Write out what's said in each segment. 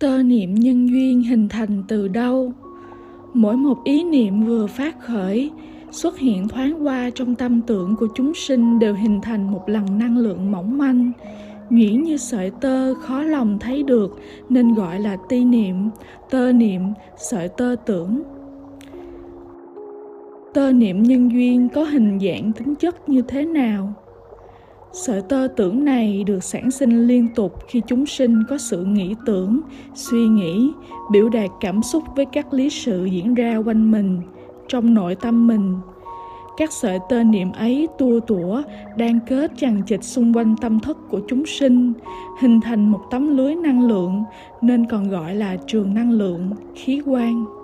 tơ niệm nhân duyên hình thành từ đâu. Mỗi một ý niệm vừa phát khởi, xuất hiện thoáng qua trong tâm tưởng của chúng sinh đều hình thành một lần năng lượng mỏng manh. Nhuyễn như sợi tơ khó lòng thấy được, nên gọi là ti niệm. Tơ niệm, sợi tơ tưởng. Tơ niệm nhân duyên có hình dạng tính chất như thế nào? Sợi tơ tưởng này được sản sinh liên tục khi chúng sinh có sự nghĩ tưởng, suy nghĩ, biểu đạt cảm xúc với các lý sự diễn ra quanh mình, trong nội tâm mình. Các sợi tơ niệm ấy tua tủa đang kết chằng chịt xung quanh tâm thức của chúng sinh, hình thành một tấm lưới năng lượng, nên còn gọi là trường năng lượng, khí quan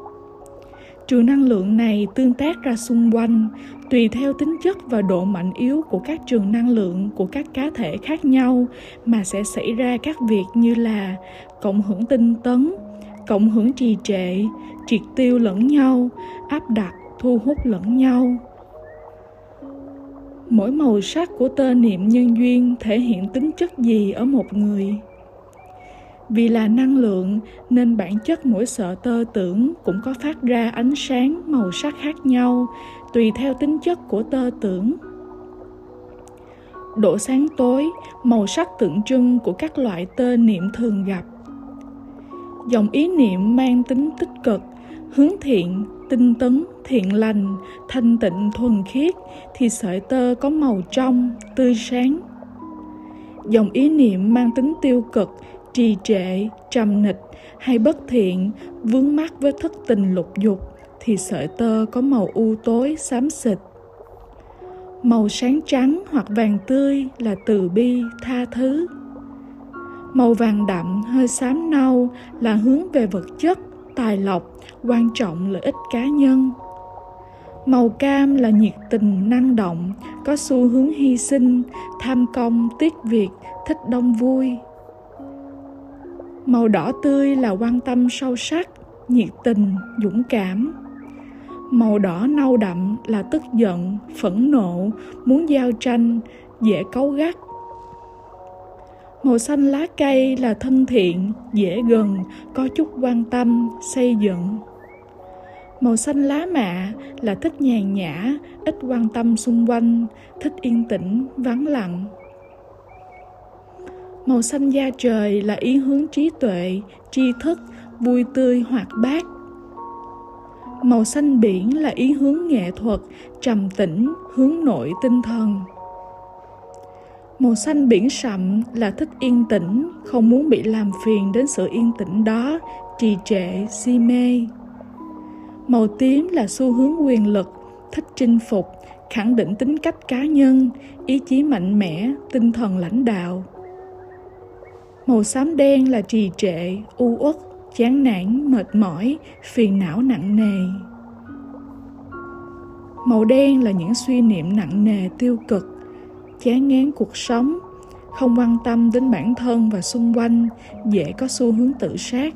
trường năng lượng này tương tác ra xung quanh, tùy theo tính chất và độ mạnh yếu của các trường năng lượng của các cá thể khác nhau mà sẽ xảy ra các việc như là cộng hưởng tinh tấn, cộng hưởng trì trệ, triệt tiêu lẫn nhau, áp đặt, thu hút lẫn nhau. Mỗi màu sắc của tơ niệm nhân duyên thể hiện tính chất gì ở một người? Vì là năng lượng, nên bản chất mỗi sợi tơ tưởng cũng có phát ra ánh sáng màu sắc khác nhau, tùy theo tính chất của tơ tưởng. Độ sáng tối, màu sắc tượng trưng của các loại tơ niệm thường gặp. Dòng ý niệm mang tính tích cực, hướng thiện, tinh tấn, thiện lành, thanh tịnh, thuần khiết thì sợi tơ có màu trong, tươi sáng. Dòng ý niệm mang tính tiêu cực trì trệ, trầm nịch hay bất thiện, vướng mắc với thất tình lục dục thì sợi tơ có màu u tối xám xịt. Màu sáng trắng hoặc vàng tươi là từ bi, tha thứ. Màu vàng đậm hơi xám nâu là hướng về vật chất, tài lộc, quan trọng lợi ích cá nhân. Màu cam là nhiệt tình, năng động, có xu hướng hy sinh, tham công, tiếc việc, thích đông vui màu đỏ tươi là quan tâm sâu sắc, nhiệt tình, dũng cảm. Màu đỏ nâu đậm là tức giận, phẫn nộ, muốn giao tranh, dễ cấu gắt. Màu xanh lá cây là thân thiện, dễ gần, có chút quan tâm, xây dựng. Màu xanh lá mạ là thích nhàn nhã, ít quan tâm xung quanh, thích yên tĩnh, vắng lặng màu xanh da trời là ý hướng trí tuệ, tri thức, vui tươi hoạt bát. Màu xanh biển là ý hướng nghệ thuật, trầm tĩnh, hướng nội tinh thần. Màu xanh biển sậm là thích yên tĩnh, không muốn bị làm phiền đến sự yên tĩnh đó, trì trệ, si mê. Màu tím là xu hướng quyền lực, thích chinh phục, khẳng định tính cách cá nhân, ý chí mạnh mẽ, tinh thần lãnh đạo màu xám đen là trì trệ, u uất, chán nản, mệt mỏi, phiền não nặng nề. Màu đen là những suy niệm nặng nề, tiêu cực, chán ngán cuộc sống, không quan tâm đến bản thân và xung quanh, dễ có xu hướng tự sát.